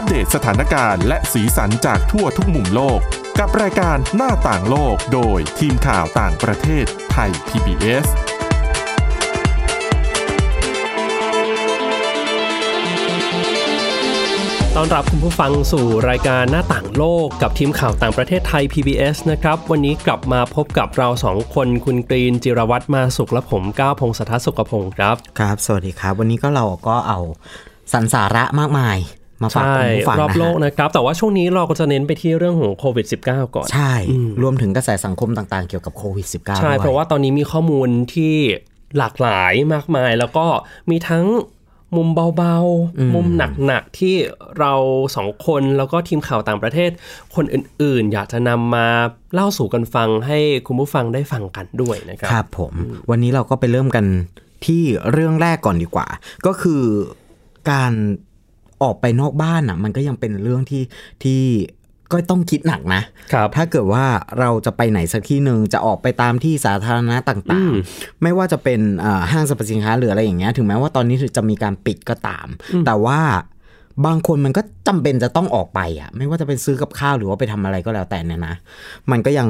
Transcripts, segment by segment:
อัปเดตสถานการณ์และสีสันจากทั่วทุกมุมโลก กับรายการหน้าต่างโลกโดยทีมข่าวต่างประเทศไทย PBS ต้อนรับคุณผู้ฟังสู่รายการหน้าต่างโลกกับทีมข่าวต่างประเทศไทย PBS นะครับ วันนี้กลับมาพบกับเราสองคนคุณกรีนจิรวัตรมาสุขและผมก้าวพงศธรสุขพงศ์ครับ ครับ สวัสดีครับ วันนี้ก็เราก็เอาสรรสาระมากมาย มาฝากใช่คุณผู้ฟังรอบนะโลกฮะนะครับ แต่ว่าช่วงนี้เราก็จะเน้นไปที่เรื่องของโควิด -19 ก่อน ใช่ รวมถึงกระแสสังคมต่างๆ เกี่ยวกับโควิด -19 ใช่ด้วยเพราะว่าตอนนี้มีข้อมูลที่หลากหลายมากมาย แล้วก็มีทั้งมุมเบาๆ มุมหนักๆ ที่เราสองคนแล้วก็ทีมข่าวต่างประเทศ คนอื่นๆ อยากจะนำมาเล่าสู่กันฟังให้คุณผู้ฟังได้ฟังกันด้วยนะครับ ครับผม วันนี้เราก็ไปเริ่มกันที่เรื่องแรกก่อนดีกว่า ก็คือการ ออกไปนอกบ้านอะ มันก็ยังเป็นเรื่องที่ที่ก็ต้องคิดหนักนะครับถ้าเกิดว่าเราจะไปไหนสักที่หนึ่งจะออกไปตามที่สาธารณะต่างๆ ไม่ว่าจะเป็นอ่าห้างสรรพสินค้าหรืออะไรอย่างเงี้ย ถึงแม้ว่าตอนนี้จะมีการปิดก็ตาม แต่ว่าบางคนมันก็จำเป็นจะต้องออกไปอะ ไม่ว่าจะเป็นซื้อกับข้าวหรือว่าไปทำอะไรก็แล้วแต่เนี่ยนะ มันก็ยัง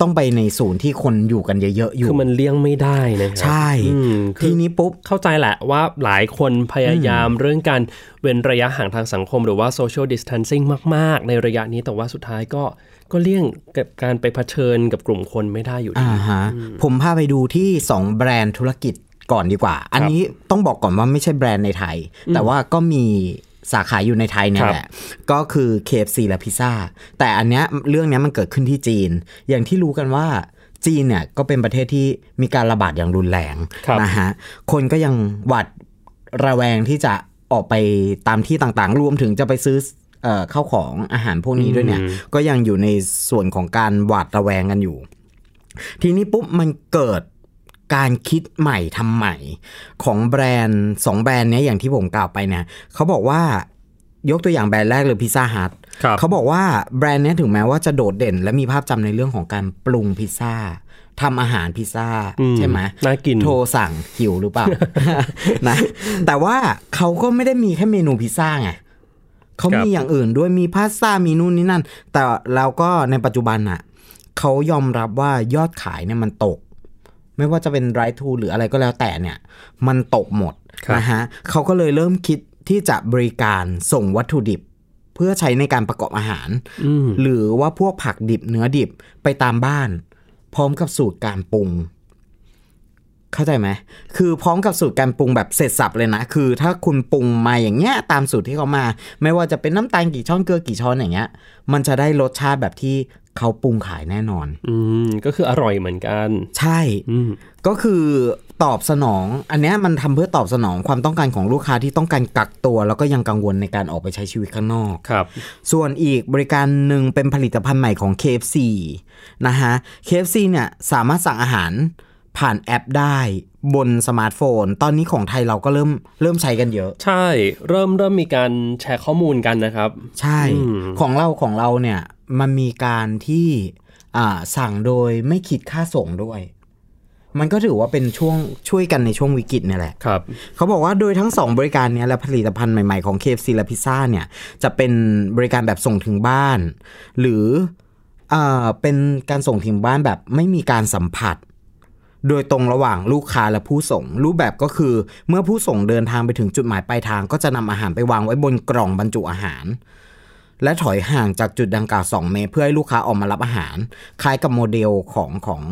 ต้องไปในศูนย์ที่คนอยู่กันเยอะๆอยู่คือมันเลี่ยงไม่ได้นะครับใช่อืมคืทีอนี้ปุ๊บเข้าใจแหละว่าหลายคนพยายามเรื่องการเว้นระยะห่างทางสังคมหรือว่า social distancing มาก ๆ ในระยะนี้แต่ว่าสุดท้ายก็ก็เลี่ยงกับการไปเผชิญกับกลุ่มคนไม่ได้อยู่ดีอ่าฮะผมพาไปดูที่ 2 แบรนด์ธุรกิจก่อนดีกว่า อันนี้ต้องบอกก่อนว่าไม่ใช่แบรนด์ในไทย แต่ว่าก็มี สาขาอยู่ในไทยเนี่ยครับแหละ ก็คือ KFC และพิซซ่า แต่อันเนี้ยเรื่องเนี้ยมันเกิดขึ้นที่จีน อย่างที่รู้กันว่าจีนเนี่ยก็เป็นประเทศที่มีการระบาดอย่างรุนแรงครับนะฮะ คนก็ยังหวาดระแวงที่จะออกไปตามที่ต่างๆ รวมถึงจะไปซื้อเอ่อข้าวของอาหารพวกนี้ด้วยเนี่ย ก็ยังอยู่ในส่วนของการหวาดระแวงกันอยู่ ทีนี้ปุ๊บมันเกิด การคิดใหม่ทำใหม่ของแบรนด์สองแบรนด์เนี้ยอย่างที่ผมกล่าวไปเนี่ยเขาบอกว่ายกตัวอย่างแบรนด์แรกเลยพิซซ่าฮัทครับเขาบอกว่าแบรนด์เนี้ยถึงแม้ว่าจะโดดเด่น และมีภาพจำในเรื่องของการปรุงพิซซ่าทำอาหารพิซซ่าอืมใช่ไหมน่ากินโทรสั่งหิวหรือเปล่านะแต่ว่าเขาก็ไม่ได้มีแค่เมนูพิซซ่าไงเขามีอย่างอื่นด้วยมีพาสต้ามีนู่นนี่นั่น แต่แล้วก็ในปัจจุบันอะเขายอมรับว่ายอดขายเนี่ยมันตก ไม่ว่าจะเป็นไรทูหรืออะไรก็แล้วแต่เนี่ย มันตกหมดครับนะฮะเขาก็เลยเริ่มคิดที่จะบริการส่งวัตถุดิบ เพื่อใช้ในการประกอบอาหารอืมหรือว่าพวกผักดิบเนื้อดิบไปตามบ้าน พร้อมกับสูตรการปรุง เข้าใจไหมคือพร้อมกับสูตรการปรุงแบบเสร็จสับเลยนะ คือถ้าคุณปรุงมาอย่างเงี้ยตามสูตรที่เขามา ไม่ว่าจะเป็นน้ำตาลกี่ช้อนเกลือกี่ช้อนอย่างเงี้ย มันจะได้รสชาติแบบที่เขาปรุงขายแน่นอน อืมก็คืออร่อยเหมือนกัน ใช่อืมก็คือตอบสนอง อันเนี้ยมันทำเพื่อตอบสนองความต้องการของลูกค้าที่ต้องการกักตัว แล้วก็ยังกังวลในการออกไปใช้ชีวิตข้างนอกครับ ส่วนอีกบริการหนึ่งเป็นผลิตภัณฑ์ใหม่ของ KFC นะฮะ KFC เนี่ยสามารถสั่งอาหาร ผ่านแอปได้บนสมาร์ทโฟน ตอนนี้ของไทยเราก็เริ่มเริ่มใช้กันเยอะ ใช่ เริ่มเริ่มมีการแชร์ข้อมูลกันนะครับ ใช่อืมของเราของเราเนี่ยมันมีการที่อ่าสั่งโดยไม่คิดค่าส่งด้วย มันก็ถือว่าเป็นช่วงช่วยกันในช่วงวิกฤตเนี่ยแหละครับเขาบอกว่าโดยทั้ง 2 บริการเนี้ยและผลิตภัณฑ์ใหม่ๆของ KFC และพิซซ่าเนี่ยจะเป็นบริการแบบส่งถึงบ้าน หรือเอ่อเป็นการส่งถึงบ้านแบบไม่มีการสัมผัส โดยตรงระหว่างลูกค้าและผู้ส่ง รูปแบบก็คือ เมื่อผู้ส่งเดินทางไปถึงจุดหมายปลายทาง ก็จะนำอาหารไปวางไว้บนกล่องบรรจุอาหาร และถอยห่างจากจุดดังกล่าว 2 เมตร เพื่อให้ลูกค้าออกมารับอาหาร คล้ายกับโมเดลของของ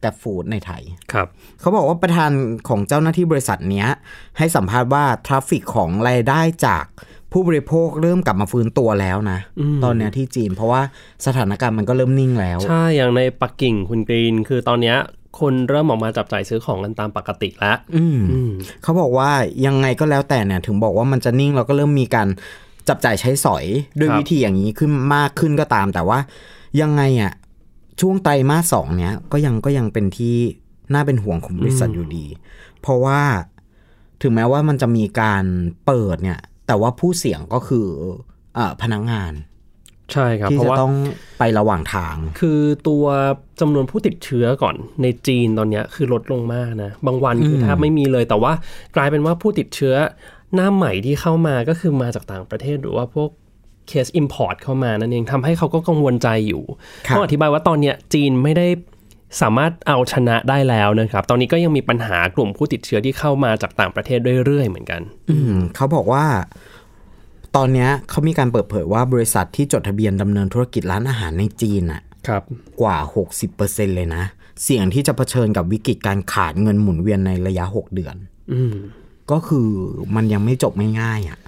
GrabFood ในไทย ครับ เขาบอกว่าประธานของเจ้าหน้าที่บริษัทเนี้ย ให้สัมภาษณ์ว่า traffic ของรายได้จากผู้บริโภคเริ่มกลับมาฟื้นตัวแล้วนะ ตอนเนี้ยที่จีน เพราะว่าสถานการณ์มันก็เริ่มนิ่งแล้ว ใช่ อย่างในปักกิ่งคุณกรีน คือตอนเนี้ย คนเริ่มออกมาจับจ่ายซื้อของกันตามปกติแล้วอืมอืมเขาบอกว่ายังไงก็แล้วแต่เนี่ยถึงบอกว่ามันจะนิ่งเราก็เริ่มมีการจับจ่ายใช้สอยด้วยครับวิธีอย่างนี้ขึ้นมากขึ้นก็ตาม แต่ว่ายังไงอะช่วงไตรมาสสองเนี้ยก็ยังก็ยังเป็นที่น่าเป็นห่วงของบริษัทอยู่ดี เพราะว่าถึงแม้ว่ามันจะมีการเปิดเนี่ย แต่ว่าผู้เสี่ยงก็คือเออพนักงาน ใช่ครับที่เพราะจะว่าต้องไประหว่างทาง คือตัวจำนวนผู้ติดเชื้อก่อนในจีนตอนเนี้ยคือลดลงมากนะ บางวันคือแทบไม่มีเลยแต่ว่ากลายเป็นว่าผู้ติดเชื้อหน้าใหม่ที่เข้ามาก็คือมาจากต่างประเทศหรือว่าพวกเคส Import เข้ามานั่นเองทำให้เขาก็กังวลใจอยู่ครับต้องอธิบายว่าตอนเนี้ยจีนไม่ได้สามารถเอาชนะได้แล้วนะครับ ตอนนี้ก็ยังมีปัญหากลุ่มผู้ติดเชื้อที่เข้ามาจากต่างประเทศเรื่อยๆเหมือนกัน อืมเขาบอกว่า ตอนเนี้ยเขามีการเปิดเผยว่าบริษัทที่จดทะเบียนดำเนินธุรกิจร้านอาหารในจีนอะครับกว่า 60%เลยนะ เสี่ยงที่จะเผชิญกับวิกฤตการขาดเงินหมุนเวียนในระยะ 6 เดือนอืมก็คือมันยังไม่จบง่ายๆอะ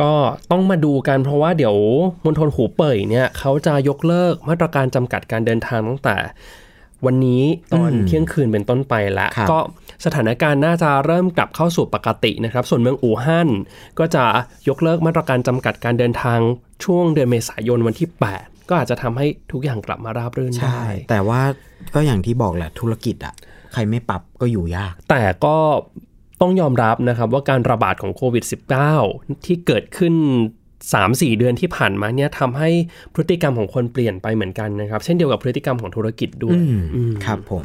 ก็ต้องมาดูกันเพราะว่าเดี๋ยวมณฑลหูเป่ยเนี่ยเขาจะยกเลิกมาตรการจำกัดการเดินทางตั้งแต่ วันนี้ตอนเที่ยงคืนเป็นต้นไปแล้วครับก็สถานการณ์น่าจะเริ่มกลับเข้าสู่ปกตินะครับ ส่วนเมืองอู่ฮั่นก็จะยกเลิกมาตรการจำกัดการเดินทางช่วงเดือนเมษายนวันที่ 8 ก็อาจจะทำให้ทุกอย่างกลับมาราบรื่นได้ แต่ว่าก็อย่างที่บอกแหละธุรกิจอะใครไม่ปรับก็อยู่ยาก แต่ก็ต้องยอมรับนะครับว่าการระบาดของโควิด -19 ที่เกิดขึ้น 3-4 เดือนที่ผ่านมาเนี่ยทำให้พฤติกรรมของคนเปลี่ยนไปเหมือนกันนะครับ เช่นเดียวกับพฤติกรรมของธุรกิจด้วยครับผม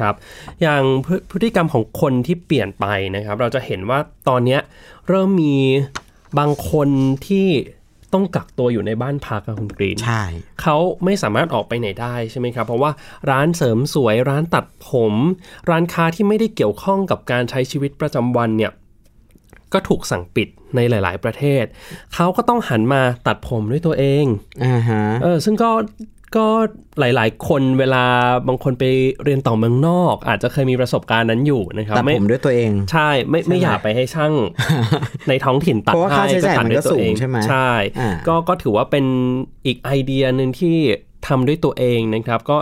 ครับอย่างพฤพฤติกรรมของคนที่เปลี่ยนไปนะครับ เราจะเห็นว่าตอนเนี้ยเริ่มมีบางคนที่ต้องกักตัวอยู่ในบ้านพักอะคุณกรีนใช่เขาไม่สามารถออกไปไหนได้ใช่ไหมครับ เพราะว่าร้านเสริมสวยร้านตัดผม ร้านค้าที่ไม่ได้เกี่ยวข้องกับการใช้ชีวิตประจำวันเนี่ย ก็ถูกสั่งปิดในหลาย ๆ ประเทศ เขาก็ต้องหันมาตัดผมด้วยตัวเองอ่าฮะเออซึ่งก็ก็หลาย ๆ คนเวลาบางคนไปเรียนต่อเมืองนอก อาจจะเคยมีประสบการณ์นั้นอยู่นะครับตัดไม่ผมด้วยตัวเอง ใช่ไม่ไม่ใช่ไหมอยากไปให้ช่างในท้องถิ่นตัดเพราะว่าค่าใช้จ่ายตัดมันก็ด้วยตัวเองสูงใช่ไหมใช่อ่าก็ก็ถือว่าเป็นอีกไอเดียหนึ่งที่ทำด้วยตัวเองนะครับ ก็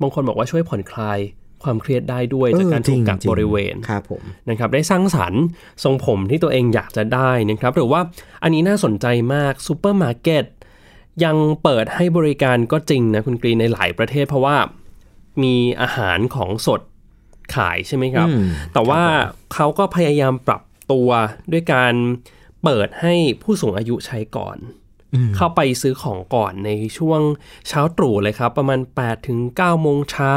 บางคนบอกว่าช่วยผ่อนคลาย ความเครียดได้ด้วยจากการถูกกักบริเวณจริงๆครับผมนะครับได้สร้างสรรค์ทรงผมที่ตัวเองอยากจะได้นะครับหรือว่าอันนี้น่าสนใจมากซูเปอร์มาร์เก็ตยังเปิดให้บริการก็จริงนะคุณกรีนในหลายประเทศ เพราะว่ามีอาหารของสดขายใช่ไหมครับอืมแต่ว่าเขาก็พยายามปรับตัวด้วยการเปิดให้ผู้สูงอายุใช้ก่อน เข้าไปซื้อของก่อนในช่วงเช้าตรู่เลยครับ ประมาณ 8 ถึง 9 โมงเช้า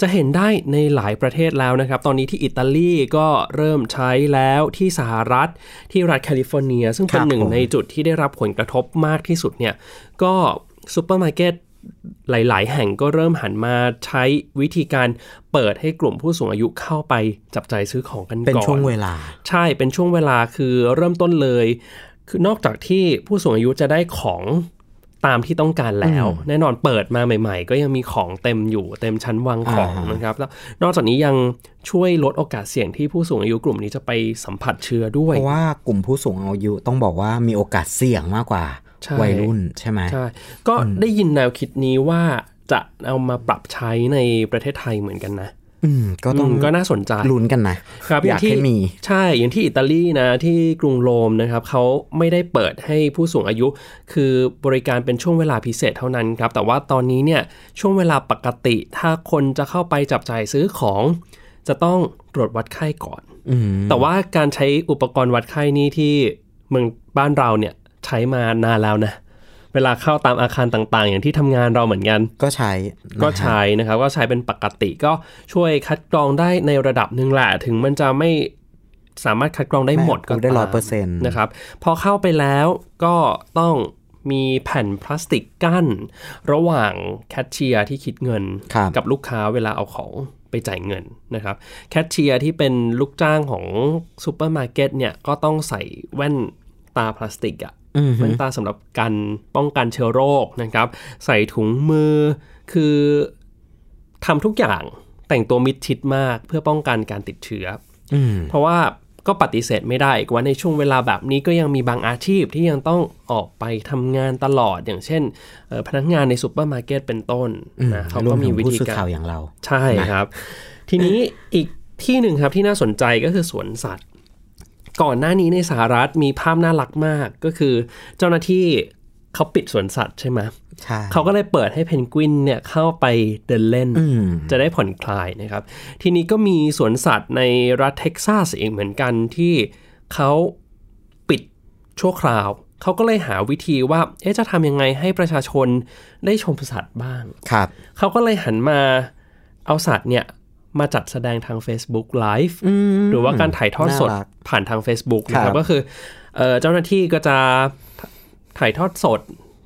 จะเห็นได้ในหลายประเทศแล้วนะครับ ตอนนี้ที่อิตาลีก็เริ่มใช้แล้วที่สหรัฐที่รัฐแคลิฟอร์เนีย ซึ่งเป็นครับหนึ่งผมในจุดที่ได้รับผลกระทบมากที่สุดเนี่ย ก็ซูเปอร์มาร์เก็ตหลาย ๆ แห่งก็เริ่มหันมาใช้วิธีการเปิดให้กลุ่มผู้สูงอายุเข้าไปจับจ่ายซื้อของกันก่อน เป็นช่วงเวลา ใช่เป็นช่วงเวลาคือเริ่มต้นเลย คือนอกจากที่ผู้สูงอายุจะได้ของตามที่ต้องการแล้ว แน่นอนเปิดมาใหม่ ๆ ก็ยังมีของเต็มอยู่เต็มชั้นวางของอ่าฮะนะครับ แล้วนอกจากนี้ยังช่วยลดโอกาสเสี่ยงที่ผู้สูงอายุกลุ่มนี้จะไปสัมผัสเชื้อด้วย เพราะว่ากลุ่มผู้สูงอายุต้องบอกว่ามีโอกาสเสี่ยงมากกว่าใช่วัยรุ่นใช่ไหมใช่ก็ได้ยินแนวคิดนี้ว่าจะเอามาปรับใช้ในประเทศไทยเหมือนกันนะ อืมก็ต้องอืมก็น่าสนใจลุ้นกันนะครับอยากงที่ให้มีใช่อย่างที่อิตาลีนะที่กรุงโรมนะครับเขาไม่ได้เปิดให้ผู้สูงอายุ คือบริการเป็นช่วงเวลาพิเศษเท่านั้นครับ แต่ว่าตอนนี้เนี่ยช่วงเวลาปกติ ถ้าคนจะเข้าไปจับจ่ายซื้อของ จะต้องตรวจวัดไข้ก่อนอืมแต่ว่าการใช้อุปกรณ์วัดไข้นี่ที่เมืองบ้านเราเนี่ยใช้มานานแล้วนะเวลาเข้าตามอาคารต่างๆ อย่างที่ทำงานเราเหมือนกัน ก็ใช้นะฮะก็ใช้นะครับ ก็ใช้เป็นปกติก็ช่วยคัดกรองได้ในระดับหนึ่งแหละถึงมันจะไม่สามารถคัดกรองได้หมดก็ไม่ได้ตามร้อยเปอร์เซ็นต์นะครับพอเข้าไปแล้วก็ต้องมีแผ่นพลาสติกกั้น ระหว่างแคชเชียร์ที่คิดเงินครับกับลูกค้าเวลาเอาของไปจ่ายเงินนะครับแคชเชียร์ที่เป็นลูกจ้างของซูเปอร์มาร์เก็ตเนี่ยก็ต้องใส่แว่นตาพลาสติกอะอืม แว่นตาสำหรับการป้องกันเชื้อโรคนะครับ ใส่ถุงมือคือทำทุกอย่างแต่งตัวมิดชิดมากเพื่อป้องกันการติดเชื้ออืมเพราะว่าก็ปฏิเสธไม่ได้อีกว่าในช่วงเวลาแบบนี้ก็ยังมีบางอาชีพที่ยังต้องออกไปทำงานตลอดอย่างเช่นเอ่อพนักงานในซูเปอร์มาร์เก็ตเป็นต้นนะเขาก็มีวิธีการ รวมถึงผู้สื่อข่าวอย่างเรา ใช่ครับ ทีนี้อีกที่หนึ่งครับที่น่าสนใจก็คือสวนสัตว์ ก่อนหน้านี้ในสหรัฐมีภาพน่ารักมากก็คือ เจ้าหน้าที่เขาปิดสวนสัตว์ใช่ไหมใช่เขาก็เลยเปิดให้เพนกวินเนี่ยเข้าไปเดินเล่นอืมจะได้ผ่อนคลายนะครับ ทีนี้ก็มีสวนสัตว์ในรัฐเท็กซัสเองเหมือนกันที่เขาปิดชั่วคราว เขาก็เลยหาวิธีว่า เอ๊ะจะทำยังไงให้ประชาชนได้ชมสัตว์บ้างครับเขาก็เลยหันมาเอาสัตว์เนี่ย มาจัดแสดงทาง Facebook Live หรือว่าการถ่ายทอดสดน่ารักผ่านทาง Facebook นะคครัรับบก็คือเอ่อเจ้าหน้าที่ก็จะถ่ายทอดสด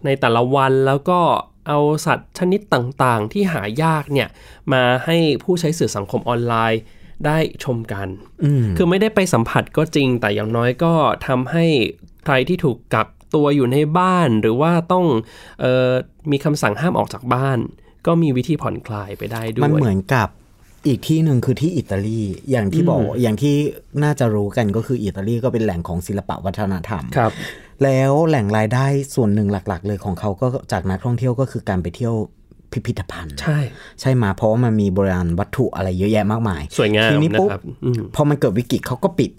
ในแต่ละวันแล้วก็เอาสัตว์ชนิดต่างๆ ที่หายากเนี่ยมาให้ผู้ใช้สื่อสังคมออนไลน์ได้ชมกัน คือไม่ได้ไปสัมผัสก็จริง แต่อย่างน้อยก็ทำให้ใครที่ถูกกักตัวอยู่ในบ้านหรือว่าต้องเออมีคำสั่งห้ามออกจากบ้าน ก็มีวิธีผ่อนคลายไปได้ด้วย มันเหมือนกับ อีกที่หนึ่งคือที่อิตาลีอย่างที่บอกอย่างที่น่าจะรู้กันก็คืออิตาลีก็เป็นแหล่งของศิลปะวัฒนธรรมครับ แล้วแหล่งรายได้ส่วนหนึ่งหลัก ๆ เลยของเขาก็จากนักท่องเที่ยวก็คือการไปเที่ยวพิพิธภัณฑ์ ใช่ ใช่มาเพราะว่ามันมีโบราณวัตถุอะไรเยอะแยะมากมาย สวยงามทีนี้นะปุ๊บครับอืมพอมันเกิดวิกฤตเขาก็ปิด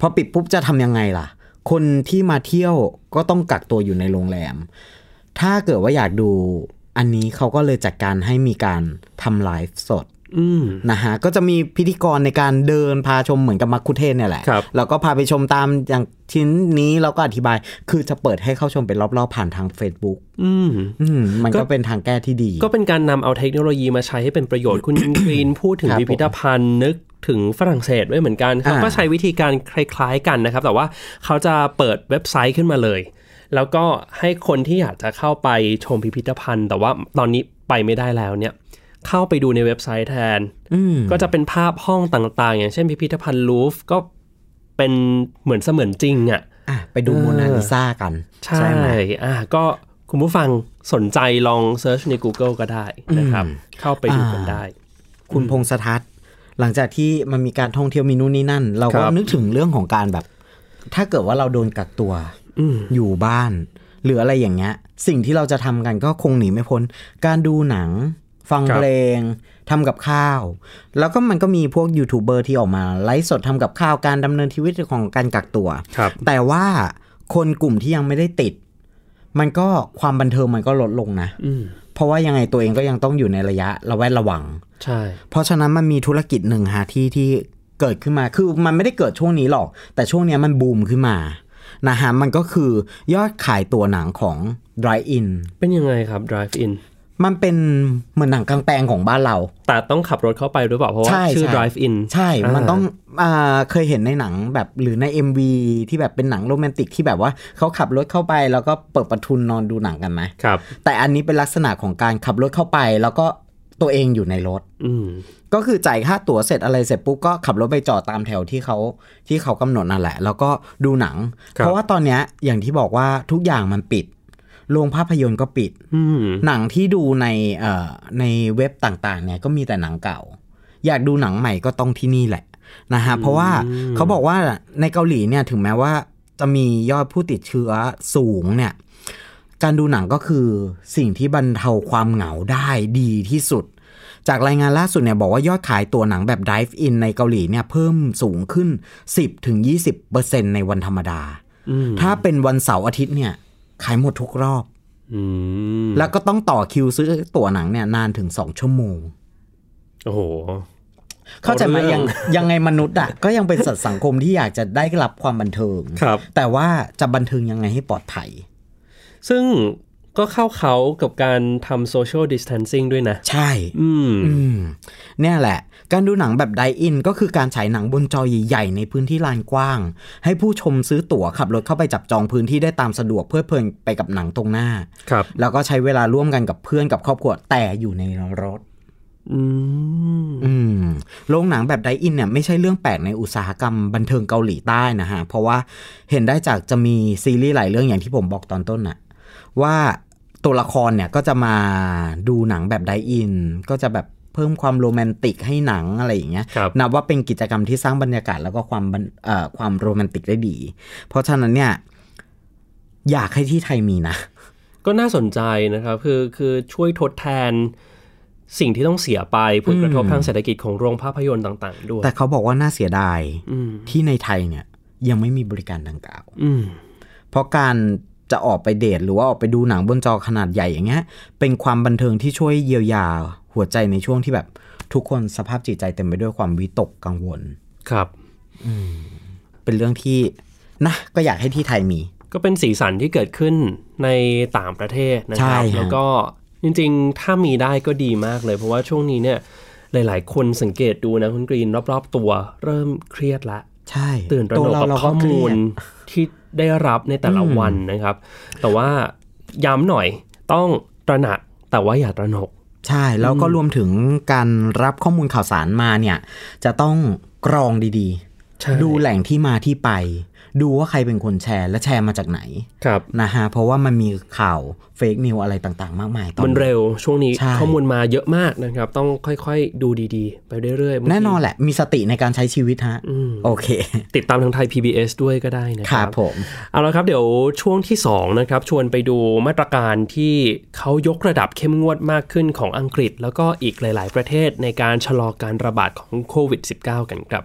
พอปิดปุ๊บจะทำยังไงล่ะ คนที่มาเที่ยวก็ต้องกักตัวอยู่ในโรงแรม ถ้าเกิดว่าอยากดูอันนี้เขาก็เลยจัดการให้มีการทำไลฟ์สดอืม นะฮะก็จะมีพิธีกรในการเดินพาชมเหมือนกับมักคุเทศก์เนี่ยแหละครับแล้วก็พาไปชมตามอย่างชิ้นนี้แล้วก็อธิบาย คือจะเปิดให้เข้าชมเป็นรอบๆผ่านทาง Facebook อืมอืมมันก็ก็เป็นทางแก้ที่ดี ก็เป็นการนำเอาเทคโนโลยีมาใช้ให้เป็นประโยชน์คุณกรีนพูดถึงครับพิพิธภัณฑ์นึกถึงฝรั่งเศสด้วยเหมือนกันเขาก็อ่าใช้วิธีการคล้ายๆกันนะครับ แต่ว่าเขาจะเปิดเว็บไซต์ขึ้นมาเลย แล้วก็ให้คนที่อยากจะเข้าไปชมพิพิธภัณฑ์ แต่ว่าตอนนี้ไปไม่ได้แล้วเนี่ย เข้าไปดูในเว็บไซต์แทนอืมก็จะเป็นภาพห้องต่างๆ อย่างเช่นพิพิธภัณฑ์ลูฟร์ก็เป็นเหมือนเสมือนจริงอะอะไปดูเออโมนาลิซากัน ใช่ไหมอะก็คุณผู้ฟังสนใจลอง search ใน Google ก็ได้นะครับ เข้าไปดูกันได้ คุณพงษ์สทัศน์หลังจากที่มันมีการท่องเที่ยวมีนู่นนี่นั่น ครับ เราก็นึกถึงเรื่องของการแบบ ถ้าเกิดว่าเราโดนกักตัวอืมอยู่บ้าน หรืออะไรอย่างเงี้ย สิ่งที่เราจะทำกันก็คงหนีไม่พ้น การดูหนัง ฟังครับเพลงทำกับข้าว แล้วก็มันก็มีพวกยูทูบเบอร์ที่ออกมา ไลฟ์สดทำกับข้าวการดำเนินชีวิตของการกักตัวครับแต่ว่าคนกลุ่มที่ยังไม่ได้ติด มันก็ความบันเทิงมันก็ลดลงนะอืมเพราะว่ายังไงตัวเองก็ยังต้องอยู่ในระยะระแวดระวัง ใช่ เพราะฉะนั้นมันมีธุรกิจหนึ่งฮะที่ที่เกิดขึ้นมา คือมันไม่ได้เกิดช่วงนี้หรอก แต่ช่วงเนี้ยมันบูมขึ้นมานะฮะมันก็คือยอดขายตัวหนังของ Dry In เป็นยังไงครับ drive in มันเป็นเหมือนหนังกลางแปลงของบ้านเรา แต่ต้องขับรถเข้าไปหรือเปล่าเพราะว่าใช่ชื่อใช่ drive in ใช่ มันอ่าต้องอ่าเคยเห็นในหนังแบบหรือใน MV ที่แบบเป็นหนังโรแมนติกที่แบบว่าเขาขับรถเข้าไปแล้วก็เปิดประทุนนอนดูหนังกันไหมครับ แต่อันนี้เป็นลักษณะของการขับรถเข้าไปแล้วก็ตัวเองอยู่ในรถอืมก็คือจ่ายค่าตั๋วเสร็จอะไรเสร็จปุ๊บก็ขับรถไปจอดตามแถวที่เขาที่เขากำหนดนั่นแหละ แล้วก็ดูหนังครับเพราะว่าตอนเนี้ยอย่างที่บอกว่าทุกอย่างมันปิด โรงภาพยนตร์ก็ปิดอืมหนังที่ดูในเอ่อในเว็บต่างๆ เนี่ยก็มีแต่หนังเก่า อยากดูหนังใหม่ก็ต้องที่นี่แหละนะฮะเพราะว่าเขาบอกว่าในเกาหลีเนี่ยถึงแม้ว่าจะมียอดผู้ติดเชื้อสูงเนี่ย การดูหนังก็คือสิ่งที่บรรเทาความเหงาได้ดีที่สุด จากรายงานล่าสุดเนี่ยบอกว่ายอดขายตัวหนังแบบ Dive In ในเกาหลีเนี่ยเพิ่มสูงขึ้น 10-20%ในวันธรรมดาอืมถ้าเป็นวันเสาร์อาทิตย์เนี่ย ขายหมดทุกรอบอืมแล้วก็ต้องต่อคิวซื้อตั๋วหนังเนี่ยนานถึง2ชั่วโมง โอ้โห เข้าใจไหมเอาเรื่องยังยังไงมนุษย์อะ ก็ยังเป็นสัตว์สังคมที่อยากจะได้รับความบันเทิงครับ แต่ว่าจะบันเทิงยังไงให้ปลอดภัย ซึ่ง ก็เข้าเขากับการทำ social distancing ด้วยนะ ใช่อืมอืมเนี่ยแหละ การดูหนังแบบไดอินก็คือการฉายหนังบนจอใหญ่ๆในพื้นที่ลานกว้าง ให้ผู้ชมซื้อตั๋วขับรถเข้าไปจับจองพื้นที่ได้ตามสะดวกเพื่อเพลินไปกับหนังตรงหน้า ครับ แล้วก็ใช้เวลาร่วมกันกับเพื่อนกับครอบครัวแต่อยู่ในรถอืมอืมโรงหนังแบบไดอินเนี่ยไม่ใช่เรื่องแปลกในอุตสาหกรรมบันเทิงเกาหลีใต้นะฮะ เพราะว่าเห็นได้จากจะมีซีรีส์หลายเรื่องอย่างที่ผมบอกตอนต้นน่ะ ว่า ตัวละครเนี่ยก็จะมาดูหนังแบบไดอิน ก็จะแบบเพิ่มความโรแมนติกให้หนังอะไรอย่างเงี้ยครับนับว่าเป็นกิจกรรมที่สร้างบรรยากาศแล้วก็ความบันเอ่อความโรแมนติกได้ดี เพราะฉะนั้นเนี่ยอยากให้ที่ไทยมีนะ ก็น่าสนใจนะครับคือคือช่วยทดแทนสิ่งที่ต้องเสียไปผลกระทบทางเศรษฐกิจของโรงภาพยนตร์ต่าง ๆ ด้วย แต่เขาบอกว่าน่าเสียดายอืมที่ในไทยเนี่ยยังไม่มีบริการดังกล่าวอืมเพราะการ จะออกไปเดทหรือว่าออกไปดูหนังบนจอขนาดใหญ่อย่างเงี้ย เป็นความบันเทิงที่ช่วยเยียวยาหัวใจในช่วงที่แบบทุกคนสภาพจิตใจเต็มไปด้วยความวิตกกังวล ครับเป็นเรื่องที่นะก็อยากให้ที่ไทยมี ก็เป็นสีสันที่เกิดขึ้นในต่างประเทศนะคใช่รับฮะแล้วก็จริงๆ ถ้ามีได้ก็ดีมากเลย เพราะว่าช่วงนี้เนี่ยหลาย ๆ คนสังเกตดูนะคุณกรีนรอบ ๆ ตัว เริ่มเครียดละ ใช่ตื่นตระหนกตัวเรากับเราข้ก็อเครีมูยลดที่ได้รับในแต่ละอืมวันนะครับ แต่ว่าย้ำหน่อยต้องตระหนักแต่ว่าอย่าตระหนก ใช่แล้วก็รวมถึงการรับข้อมูลข่าวสารมาเนี่ย จะต้องกรองดีใช่ๆดูแหล่งที่มาที่ไป ดูว่าใครเป็นคนแชร์และแชร์มาจากไหนครับนะฮะเพราะว่ามันมีข่าวเฟกนิวอะไรต่างๆ มากมายตอนมันนี้เร็วช่วงนี้ใช่ข้อมูลมาเยอะมากนะครับ ต้องค่อยๆ ดูดีๆ ไปเรื่อยๆบางทีแน่นอนแหละ มีสติในการใช้ชีวิตฮะอืมโอเค ติดตามทางไทย PBS ด้วยก็ได้นะคครัรับบผมเอาละครับเดี๋ยวช่วงที่2นะครับชวนไปดูมาตรการที่เขายกระดับเข้มงวดมากขึ้นของอังกฤษ แล้วก็อีกหลาย ๆ ประเทศในการชะลอการระบาดของโควิด -19 กันครับ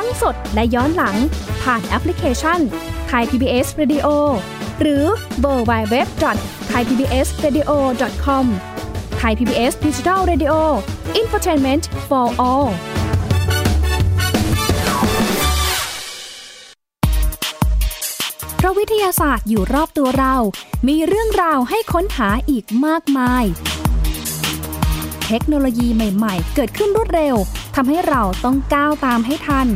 ทั้งสดและย้อนหลังผ่านแอปพลิเคชันไทย PBS Radio หรือ mobile web ThaiPBSRadio.com Thai PBS Digital Radioอินฟอร์ทนเมนต์ for all เพราะวิทยาศาสตร์อยู่รอบตัวเรา มีเรื่องราวให้ค้นหาอีกมากมาย เทคโนโลยีใหม่ ๆ เกิดขึ้นรวดเร็ว ทำให้เราต้องก้าวตามให้ทัน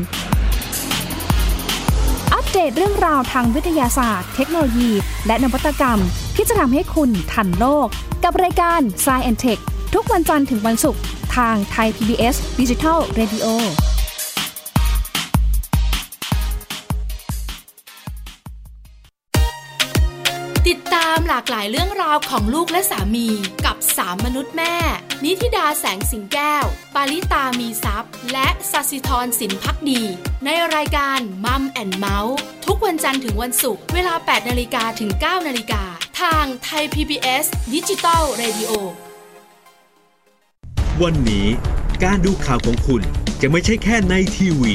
อัปเดตเรื่องราวทางวิทยาศาสตร์ เทคโนโลยี และนวัตกรรม ที่จะทำให้คุณทันโลก กับรายการ s c i e n t e c h ทุกวันจันทร์ถึงวันศุกร์ทางไทย PBS Digital Radio ติดตามหลากหลายเรื่องราวของลูกและสามีกับสามมนุษย์แม่ นิธิดาแสงสิงแก้ว ปาริตามีซัพ์และสัสิธรสินพักดี ในรายการมัมแอนเมาส์ทุกวันจันทร์ถึงวันศุกร์เวลา 8นาฬิกาถึง 9นาฬิกาทางไทย PBS ดิจิตอล Radio วันนี้การดูข่าวของคุณจะไม่ใช่แค่ในทีวี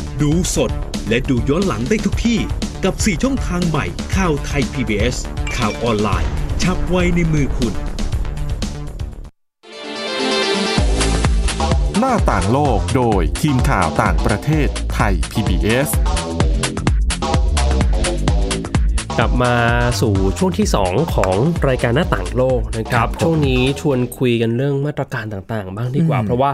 ดูสดและดูย้อนหลังได้ทุกที่ กับ 4 ช่องทางใหม่ข่าวไทย PBS ข่าวออนไลน์ ชับไว้ในมือคุณ หน้าต่างโลกโดยทีมข่าวต่างประเทศไทย PBS กลับมาสู่ช่วงที่ 2 ของรายการหน้าต่างโลกนะครับ ช่วงนี้ชวนคุยกันเรื่องมาตรการต่างๆ บ้างดีกว่า เพราะว่า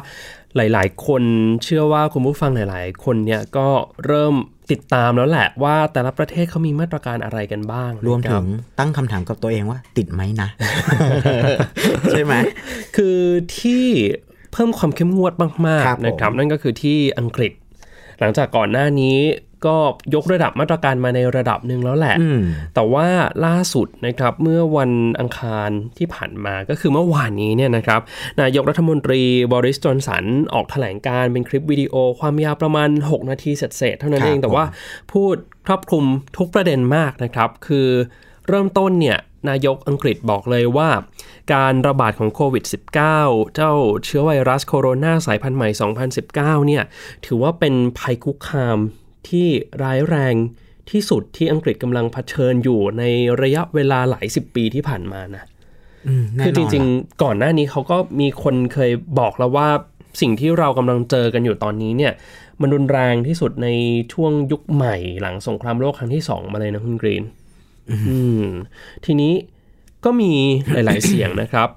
หลายๆ คนเชื่อว่าคุณผู้ฟังหลาย ๆ คนเนี่ยก็เริ่มติดตามแล้วแหละว่าแต่ละประเทศเขามีมาตรการอะไรกันบ้าง รวมนะคถึบงตั้งคำถามกับตัวเองว่าติดไหมนะ ใช่ไหม คือที่เพิ่มความเข้มงวดมากครับผมๆนะครับ นั่นก็คือที่อังกฤษ หลังจากก่อนหน้านี้ ก็ยกระดับมาตรการมาในระดับหนึ่งแล้วแหละอืมแต่ว่าล่าสุดนะครับเมื่อวันอังคารที่ผ่านมาก็คือเมื่อวานนี้เนี่ยนะครับนายกรัฐมนตรีบริสจอนสันออกแถลงการเป็นคลิปวิดีโอความยาวประมาณ 6 นาทีเศษๆเท่านั้นครับเอง แต่ว่าพูดครอบคลุมทุกประเด็นมากนะครับ คือเริ่มต้นเนี่ยนายกอังกฤษบอกเลยว่า การระบาดของโควิด -19 เจ้าเชื้อไวรัสโคโรนาสายพันธุ์ใหม่ 2019 เนี่ย ถือว่าเป็นภัยคุกคาม ที่ร้ายแรงที่สุดที่อังกฤษกำลังเผชิญอยู่ในระยะเวลาหลายสิบปีที่ผ่านมานะมแน่นนคือจริงๆ ก่อนหน้านี้เขาก็มีคนเคยบอกแล้วว่าสิ่งที่เรากำลังเจอกันอยู่ตอนนี้เนี่ย มันรุนแรงที่สุดในช่วงยุคใหม่หลังสงครามโลกครั้งที่สองมาเลยนะคุณกรีนอืมทีนี้ก็มีหลายๆเสียงนะครับ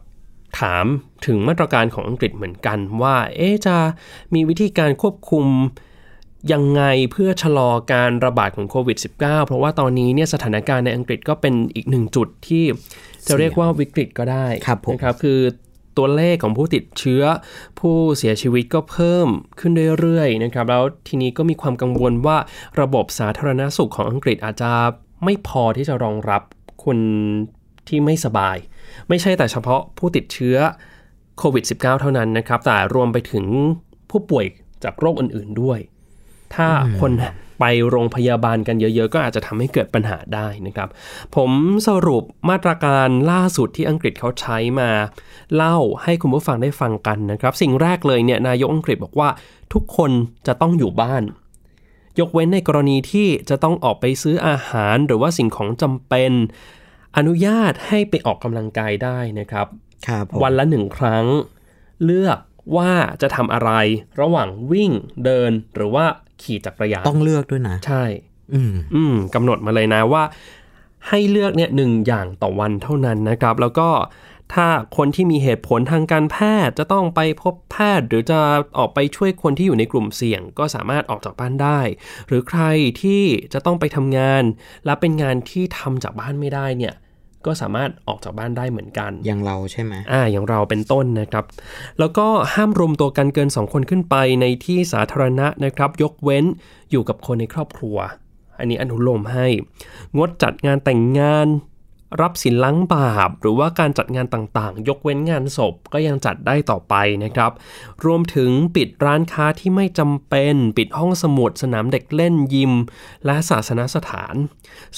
ถามถึงมาตรการของอังกฤษเหมือนกันว่า เอ๊ะจะมีวิธีการควบคุม ยังไงเพื่อชะลอการระบาดของโควิด -19 เพราะว่าตอนนี้เนี่ยสถานการณ์ในอังกฤษก็เป็นอีกหนึ่งจุดที่จะเรียกว่าวิกฤตก็ได้ครับผมนะครับคือตัวเลขของผู้ติดเชื้อ ผู้เสียชีวิตก็เพิ่มขึ้นเรื่อยๆนะครับแล้วทีนี้ก็มีความกังวลว่าระบบสาธารณสุขของอังกฤษอาจจะไม่พอที่จะรองรับคนที่ไม่สบาย ไม่ใช่แต่เฉพาะผู้ติดเชื้อโควิด -19 เท่านั้นนะครับ แต่รวมไปถึงผู้ป่วยจากโรคอื่นๆด้วย ถ้าคนไปโรงพยาบาลกันเยอะ ๆ ก็อาจจะทำให้เกิดปัญหาได้นะครับ ผมสรุปมาตรการล่าสุดที่อังกฤษเขาใช้มา เล่าให้คุณผู้ฟังได้ฟังกันนะครับ สิ่งแรกเลยเนี่ยนายกอังกฤษบอกว่าทุกคนจะต้องอยู่บ้าน ยกเว้นในกรณีที่จะต้องออกไปซื้ออาหารหรือว่าสิ่งของจำเป็น อนุญาตให้ไปออกกำลังกายได้นะครับครับผมวันละหนึ่งครั้ง เลือกว่าจะทำอะไรระหว่างวิ่งเดินหรือว่า ขี่จักรยานต้องเลือกด้วยนะ ใช่ อืมอืมกำหนดมาเลยนะว่า ให้เลือกเนี่ยหนึ่งอย่างต่อวันเท่านั้นนะครับ แล้วก็ถ้าคนที่มีเหตุผลทางการแพทย์จะต้องไปพบแพทย์ หรือจะออกไปช่วยคนที่อยู่ในกลุ่มเสี่ยง ก็สามารถออกจากบ้านได้ หรือใครที่จะต้องไปทำงาน และเป็นงานที่ทำจากบ้านไม่ได้เนี่ย ก็สามารถออกจากบ้านได้เหมือนกัน อย่างเราใช่ไหมอ่า อย่างเราเป็นต้นนะครับ แล้วก็ห้ามรวมตัวกันเกิน 2 คนขึ้นไปในที่สาธารณะนะครับ ยกเว้นอยู่กับคนในครอบครัว อันนี้อนุโลมให้ งดจัดงานแต่งงาน รับสินล้างบาป หรือว่าการจัดงานต่างๆ ยกเว้นงานศพก็ยังจัดได้ต่อไปนะครับ รวมถึงปิดร้านค้าที่ไม่จำเป็น ปิดห้องสมุดสนามเด็กเล่นยิม และศาสนสถาน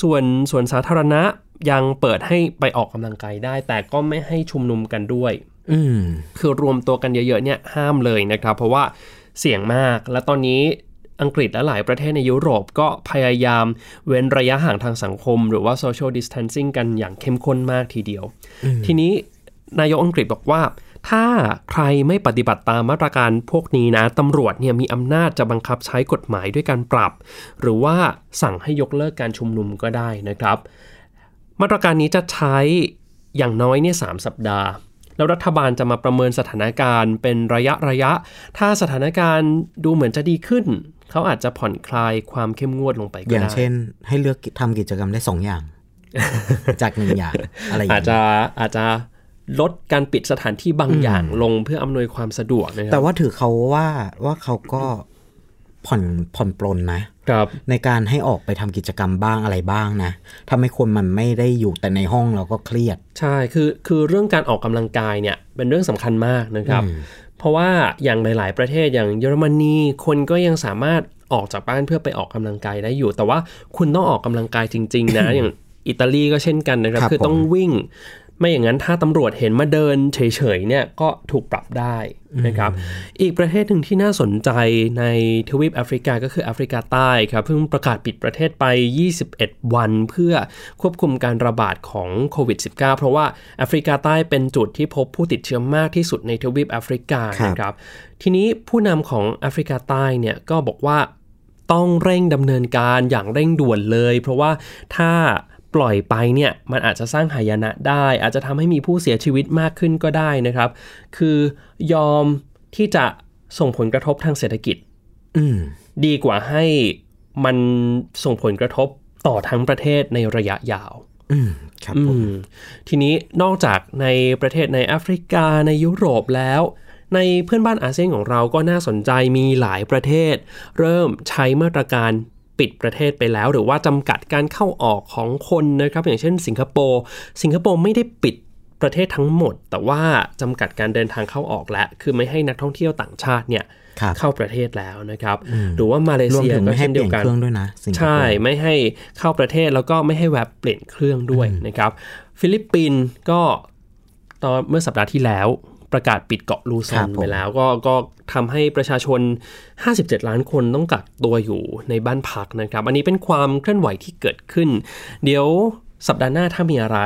ส่วนส่วนสาธารณะยังเปิดให้ไปออกกำลังกายได้ แต่ก็ไม่ให้ชุมนุมกันด้วยอืมคือรวมตัวกันเยอะๆเนี่ยห้ามเลยนะครับ เพราะว่าเสี่ยงมากและตอนนี้ อังกฤษและหลายประเทศในยุโรปก็พยายามเว้นระยะห่างทางสังคม หรือว่า social distancing กันอย่างเข้มข้นมากทีเดียว ทีนี้นายกอังกฤษบอกว่า ถ้าใครไม่ปฏิบัติตามมาตรการพวกนี้นะตำรวจเนี่ยมีอำนาจจะบังคับใช้กฎหมายด้วยการปรับ หรือว่าสั่งให้ยกเลิกการชุมนุมก็ได้นะครับ มาตรการนี้จะใช้อย่างน้อยเนี่ยสามสัปดาห์แล้วรัฐบาลจะมาประเมินสถานการณ์เป็นระยะระยะ ถ้าสถานการณ์ดูเหมือนจะดีขึ้น เขาอาจจะผ่อนคลายความเข้มงวดลงไปก็อย่างได้เช่น ให้เลือกทำกิจกรรมได้สองอย่าง จากหนึ่งอย่างอะไรอย่างอาจนี้จะอาจจะลดการปิดสถานที่บางอย่างลงเพื่ออำนวยความสะดวกนะคแต่รับว่าถือเขาว่าว่าเขาก็ผ่อนผ่อนปลนนะครับในการให้ออกไปทำกิจกรรมบ้างอะไรบ้างนะทำให้คนมันไม่ได้อยู่แต่ในห้องแล้วก็เครียด ใช่คือคือเรื่องการออกกำลังกายเนี่ยเป็นเรื่องสำคัญมากนะครับ เพราะว่าอย่างหลาย ๆ ประเทศอย่างเยอรมนีคนก็ยังสามารถออกจากบ้านเพื่อไปออกกำลังกายได้อยู่ แต่ว่าคุณต้องออกกำลังกายจริง ๆ นะอย่างอิตาลีก็เช่นกันนะครับครับคือต้องผมวิ่ง ไม่อย่างนั้นถ้าตำรวจเห็นมาเดินเฉยๆเนี่ยก็ถูกปรับได้นะครับ อีกประเทศหนึ่งที่น่าสนใจในทวีปแอฟริกาก็คือแอฟริกาใต้ครับเพิ่งประกาศปิดประเทศไป 21 วันเพื่อควบคุมการระบาดของโควิด -19 เพราะว่าแอฟริกาใต้เป็นจุดที่พบผู้ติดเชื้อมากที่สุดในทวีปแอฟริกาครับนะครับ ทีนี้ผู้นำของแอฟริกาใต้เนี่ยก็บอกว่าต้องเร่งดำเนินการอย่างเร่งด่วนเลย เพราะว่าถ้า ปล่อยไปเนี่ยมันอาจจะสร้างหายนะได้ อาจจะทำให้มีผู้เสียชีวิตมากขึ้นก็ได้นะครับ คือยอมที่จะส่งผลกระทบทางเศรษฐกิจอืมดีกว่าให้มันส่งผลกระทบต่อทั้งประเทศในระยะยาวอืมครับผมอืมทีนี้นอกจากในประเทศในแอฟริกาในยุโรปแล้ว ในเพื่อนบ้านอาเซียนของเราก็น่าสนใจมีหลายประเทศ เริ่มใช้มาตรการ ปิดประเทศไปแล้ว หรือว่าจำกัดการเข้าออกของคนนะครับอย่างเช่น สิงคโปร์สิงคโปร์ไม่ได้ปิดประเทศทั้งหมด แต่ว่าจำกัดการเดินทางเข้าออกแล้วคือไม่ให้นักท่องเที่ยวต่างชาติเนี่ยครับเข้าประเทศแล้วนะครับ หรือว่ามาเลรวมเซียก็เช่นเดียวกัน รวมถึงก็ไม่ให้เช่นเปเดีลี่ยนเครื่องด้วยนะสิงคโปร์ใช่ไม่ให้เข้าประเทศแล้วก็ไม่ให้แวะเปลี่ยนเครื่องด้วยนะครับ ฟิลิปปินส์ก็ตอนเมื่อสัปดาห์ที่แล้ว ประกาศปิดเกาะลูซอน ครับผมไปแล้ว ก็ก็ทำให้ประชาชน 57 ล้านคนต้องกักตัวอยู่ในบ้านพักนะครับ อันนี้เป็นความเคลื่อนไหวที่เกิดขึ้น เดี๋ยวสัปดาห์หน้าถ้ามีอะไร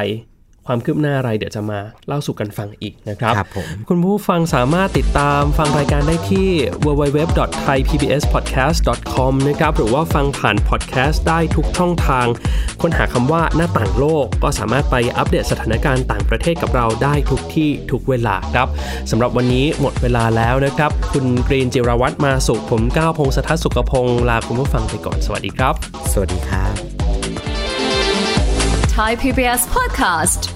ความคืบหน้าอะไรเดี๋ยวจะมาเล่าสู่กันฟังอีกนะครับครับผมคุณผู้ฟังสามารถติดตามฟังรายการได้ที่ www.thaipbspodcast.com นะครับหรือว่าฟังผ่านพอดแคสต์ได้ทุกช่องทาง ค้นหาคำว่าหน้าต่างโลก ก็สามารถไปอัปเดตสถานการณ์ต่างประเทศกับเราได้ทุกที่ทุกเวลาครับสำหรับวันนี้หมดเวลาแล้วนะครับ คุณกรีนจิรวัตรมาสุขผมก้าวพงศธรสุขพงศ์ลาคุณผู้ฟังไปก่อนสวัสดีครับ สวัสดีครับ Thai PBS podcast.